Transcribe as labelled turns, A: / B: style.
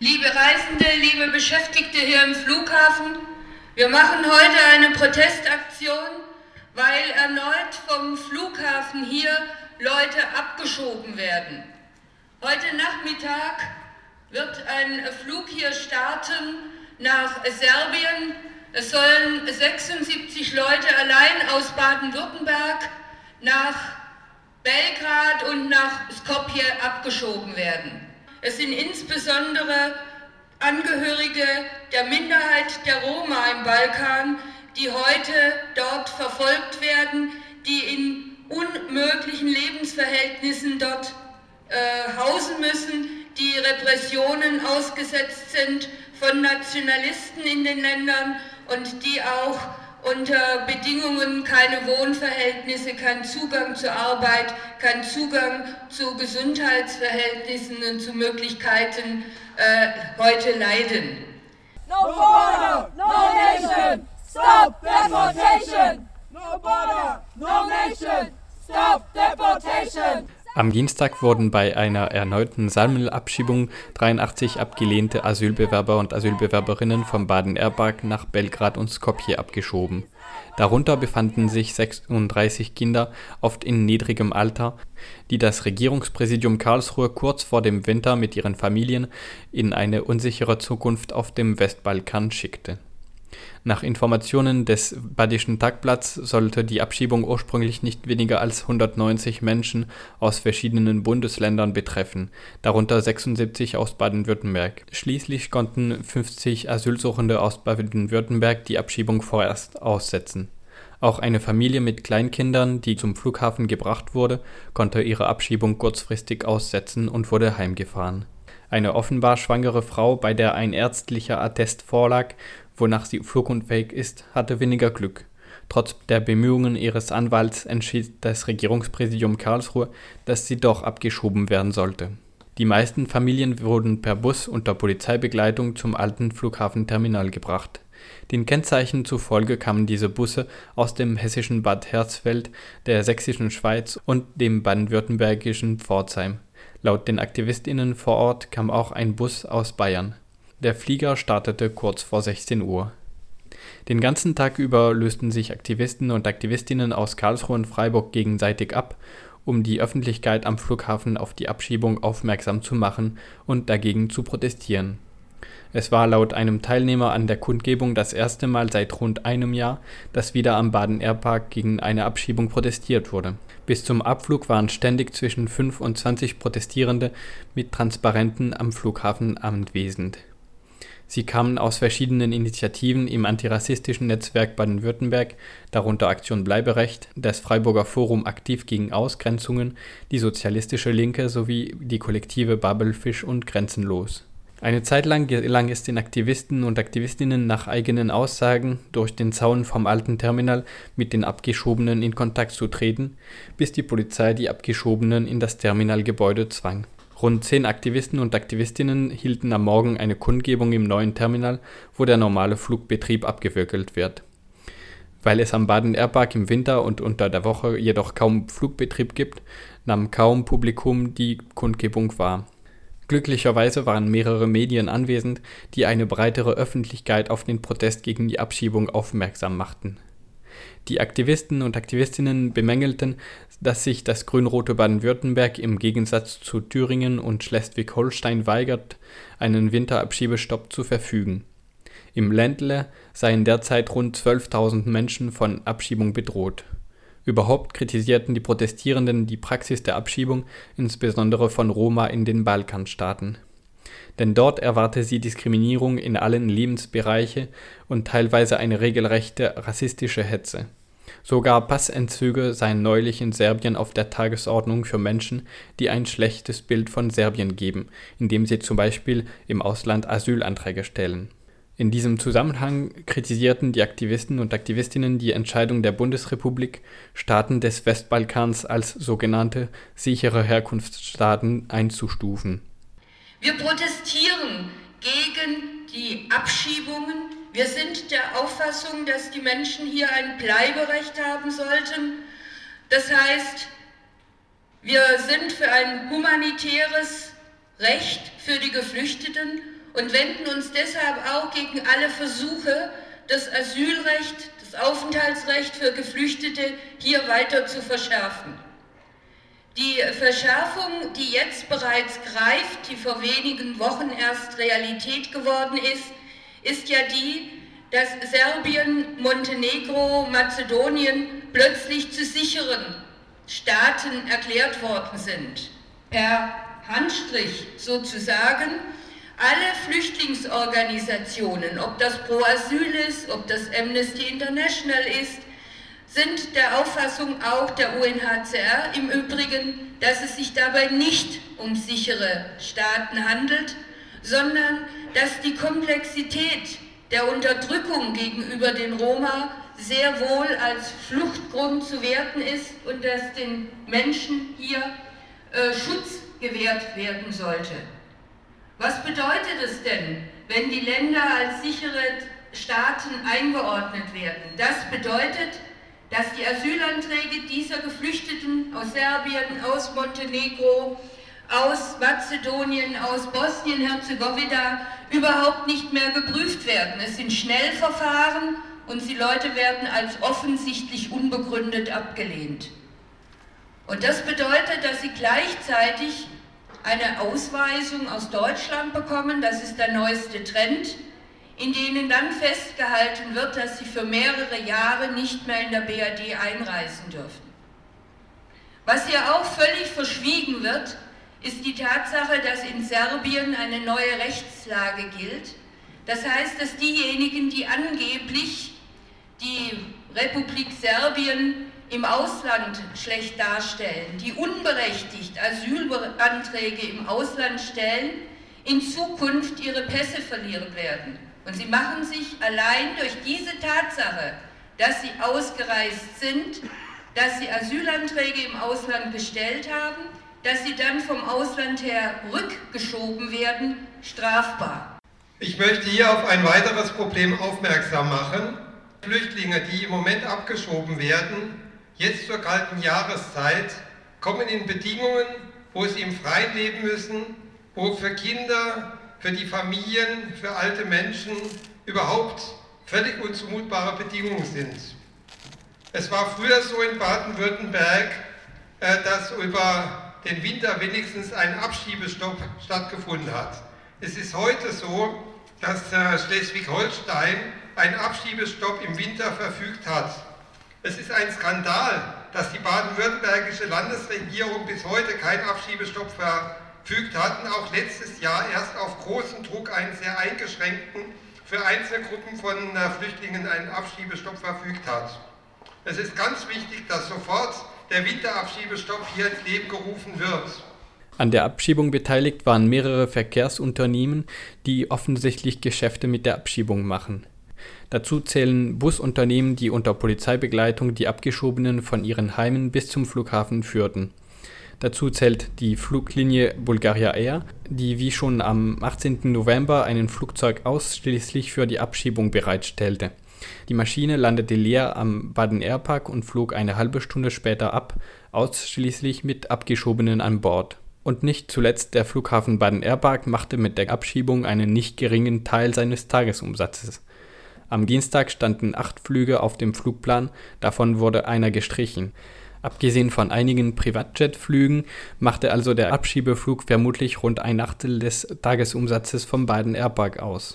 A: Liebe Reisende, liebe Beschäftigte hier im Flughafen, wir machen heute eine Protestaktion, weil erneut vom Flughafen hier Leute abgeschoben werden. Heute Nachmittag wird ein Flug hier starten nach Serbien. Es sollen 76 Leute allein aus Baden-Württemberg nach Belgrad und nach Skopje abgeschoben werden. Es sind insbesondere Angehörige der Minderheit der Roma im Balkan, die heute dort verfolgt werden, die in unmöglichen Lebensverhältnissen dort äh, hausen müssen, die Repressionen ausgesetzt sind von Nationalisten in den Ländern und die auch unter Bedingungen keine Wohnverhältnisse, kein Zugang zur Arbeit, kein Zugang zu Gesundheitsverhältnissen und zu Möglichkeiten äh, heute leiden.
B: No border, no nation, stop deportation! No border, no nation, stop deportation!
C: Am Dienstag wurden bei einer erneuten Sammelabschiebung 83 abgelehnte Asylbewerber und Asylbewerberinnen vom Baden-Erbag nach Belgrad und Skopje abgeschoben. Darunter befanden sich 36 Kinder, oft in niedrigem Alter, die das Regierungspräsidium Karlsruhe kurz vor dem Winter mit ihren Familien in eine unsichere Zukunft auf dem Westbalkan schickte nach Informationen des Badischen Tagblatts sollte die Abschiebung ursprünglich nicht weniger als 190 Menschen aus verschiedenen Bundesländern betreffen, darunter 76 aus Baden-Württemberg. Schließlich konnten 50 Asylsuchende aus Baden-Württemberg die Abschiebung vorerst aussetzen. Auch eine Familie mit Kleinkindern, die zum Flughafen gebracht wurde, konnte ihre Abschiebung kurzfristig aussetzen und wurde heimgefahren. Eine offenbar schwangere Frau, bei der ein ärztlicher Attest vorlag, wonach sie flugunfähig ist, hatte weniger Glück. Trotz der Bemühungen ihres Anwalts entschied das Regierungspräsidium Karlsruhe, dass sie doch abgeschoben werden sollte. Die meisten Familien wurden per Bus unter Polizeibegleitung zum alten Flughafenterminal gebracht. Den Kennzeichen zufolge kamen diese Busse aus dem hessischen Bad Hersfeld, der sächsischen Schweiz und dem baden-württembergischen Pforzheim. Laut den AktivistInnen vor Ort kam auch ein Bus aus Bayern der Flieger startete kurz vor 16 Uhr. Den ganzen Tag über lösten sich Aktivisten und Aktivistinnen aus Karlsruhe und Freiburg gegenseitig ab, um die Öffentlichkeit am Flughafen auf die Abschiebung aufmerksam zu machen und dagegen zu protestieren. Es war laut einem Teilnehmer an der Kundgebung das erste Mal seit rund einem Jahr, dass wieder am Baden-Air-Park gegen eine Abschiebung protestiert wurde. Bis zum Abflug waren ständig zwischen 5 und 20 Protestierende mit Transparenten am Flughafen anwesend Sie kamen aus verschiedenen Initiativen im antirassistischen Netzwerk Baden-Württemberg, darunter Aktion Bleiberecht, das Freiburger Forum Aktiv gegen Ausgrenzungen, die Sozialistische Linke sowie die Kollektive Babelfisch und Grenzenlos. Eine Zeit lang gelang es den Aktivisten und Aktivistinnen nach eigenen Aussagen, durch den Zaun vom alten Terminal mit den Abgeschobenen in Kontakt zu treten, bis die Polizei die Abgeschobenen in das Terminalgebäude zwang Rund zehn Aktivisten und Aktivistinnen hielten am Morgen eine Kundgebung im neuen Terminal, wo der normale Flugbetrieb abgewickelt wird. Weil es am Baden-Airpark im Winter und unter der Woche jedoch kaum Flugbetrieb gibt, nahm kaum Publikum die Kundgebung wahr. Glücklicherweise waren mehrere Medien anwesend, die eine breitere Öffentlichkeit auf den Protest gegen die Abschiebung aufmerksam machten die Aktivisten und Aktivistinnen bemängelten, dass sich das grün-rote Baden-Württemberg im Gegensatz zu Thüringen und Schleswig-Holstein weigert, einen Winterabschiebestopp zu verfügen. Im Ländle seien derzeit rund 12.000 Menschen von Abschiebung bedroht. Überhaupt kritisierten die Protestierenden die Praxis der Abschiebung, insbesondere von Roma in den Balkanstaaten denn dort erwarte sie Diskriminierung in allen Lebensbereiche und teilweise eine regelrechte rassistische Hetze. Sogar Passentzüge seien neulich in Serbien auf der Tagesordnung für Menschen, die ein schlechtes Bild von Serbien geben, indem sie zum Beispiel im Ausland Asylanträge stellen. In diesem Zusammenhang kritisierten die Aktivisten und Aktivistinnen die Entscheidung der Bundesrepublik, Staaten des Westbalkans als sogenannte sichere Herkunftsstaaten einzustufen
A: wir protestieren gegen die Abschiebungen. Wir sind der Auffassung, dass die Menschen hier ein Bleiberecht haben sollten. Das heißt, wir sind für ein humanitäres Recht für die Geflüchteten und wenden uns deshalb auch gegen alle Versuche, das Asylrecht, das Aufenthaltsrecht für Geflüchtete hier weiter zu verschärfen. Die Verschärfung, die jetzt bereits greift, die vor wenigen Wochen erst Realität geworden ist, ist ja die, dass Serbien, Montenegro, Mazedonien plötzlich zu sicheren Staaten erklärt worden sind. Per Handstrich sozusagen alle Flüchtlingsorganisationen, ob das Pro Asyl ist, ob das Amnesty International ist, sind der Auffassung auch der UNHCR im Übrigen, dass es sich dabei nicht um sichere Staaten handelt, sondern dass die Komplexität der Unterdrückung gegenüber den Roma sehr wohl als Fluchtgrund zu werten ist und dass den Menschen hier äh, Schutz gewährt werden sollte. Was bedeutet es denn, wenn die Länder als sichere Staaten eingeordnet werden? Das bedeutet, dass die Asylanträge dieser Geflüchteten aus Serbien, aus Montenegro, aus Mazedonien, aus Bosnien-Herzegowina überhaupt nicht mehr geprüft werden. Es sind Schnellverfahren und die Leute werden als offensichtlich unbegründet abgelehnt. Und das bedeutet, dass sie gleichzeitig eine Ausweisung aus Deutschland bekommen, das ist der neueste Trend, in denen dann festgehalten wird, dass sie für mehrere Jahre nicht mehr in der BRD einreisen dürfen. Was hier auch völlig verschwiegen wird, ist die Tatsache, dass in Serbien eine neue Rechtslage gilt. Das heißt, dass diejenigen, die angeblich die Republik Serbien im Ausland schlecht darstellen, die unberechtigt Asylanträge im Ausland stellen, in Zukunft ihre Pässe verlieren werden. Und sie machen sich allein durch diese Tatsache, dass sie ausgereist sind, dass sie Asylanträge im Ausland gestellt haben, dass sie dann vom Ausland her rückgeschoben werden, strafbar.
D: Ich möchte hier auf ein weiteres Problem aufmerksam machen. Flüchtlinge, die im Moment abgeschoben werden, jetzt zur kalten Jahreszeit, kommen in Bedingungen, wo sie im Freien leben müssen, wo für Kinder für die Familien, für alte Menschen überhaupt völlig unzumutbare Bedingungen sind. Es war früher so in Baden-Württemberg, äh, dass über den Winter wenigstens ein Abschiebestopp stattgefunden hat. Es ist heute so, dass äh, Schleswig-Holstein einen Abschiebestopp im Winter verfügt hat. Es ist ein Skandal, dass die baden-württembergische Landesregierung bis heute keinen Abschiebestopp verfügt fügt, hatten auch letztes Jahr erst auf großen Druck einen sehr eingeschränkten, für einzelne Gruppen von äh, Flüchtlingen einen Abschiebestopp verfügt hat. Es ist ganz wichtig, dass sofort der Winterabschiebestopp hier ins Leben gerufen wird.
C: An der Abschiebung beteiligt waren mehrere Verkehrsunternehmen, die offensichtlich Geschäfte mit der Abschiebung machen. Dazu zählen Busunternehmen, die unter Polizeibegleitung die Abgeschobenen von ihren Heimen bis zum Flughafen führten. Dazu zählt die Fluglinie Bulgaria Air, die wie schon am 18. November ein Flugzeug ausschließlich für die Abschiebung bereitstellte. Die Maschine landete leer am Baden Airpark und flog eine halbe Stunde später ab, ausschließlich mit Abgeschobenen an Bord. Und nicht zuletzt der Flughafen Baden Airpark machte mit der Abschiebung einen nicht geringen Teil seines Tagesumsatzes. Am Dienstag standen acht Flüge auf dem Flugplan, davon wurde einer gestrichen. Abgesehen von einigen Privatjetflügen machte also der Abschiebeflug vermutlich rund ein Achtel des Tagesumsatzes vom beiden Airpark aus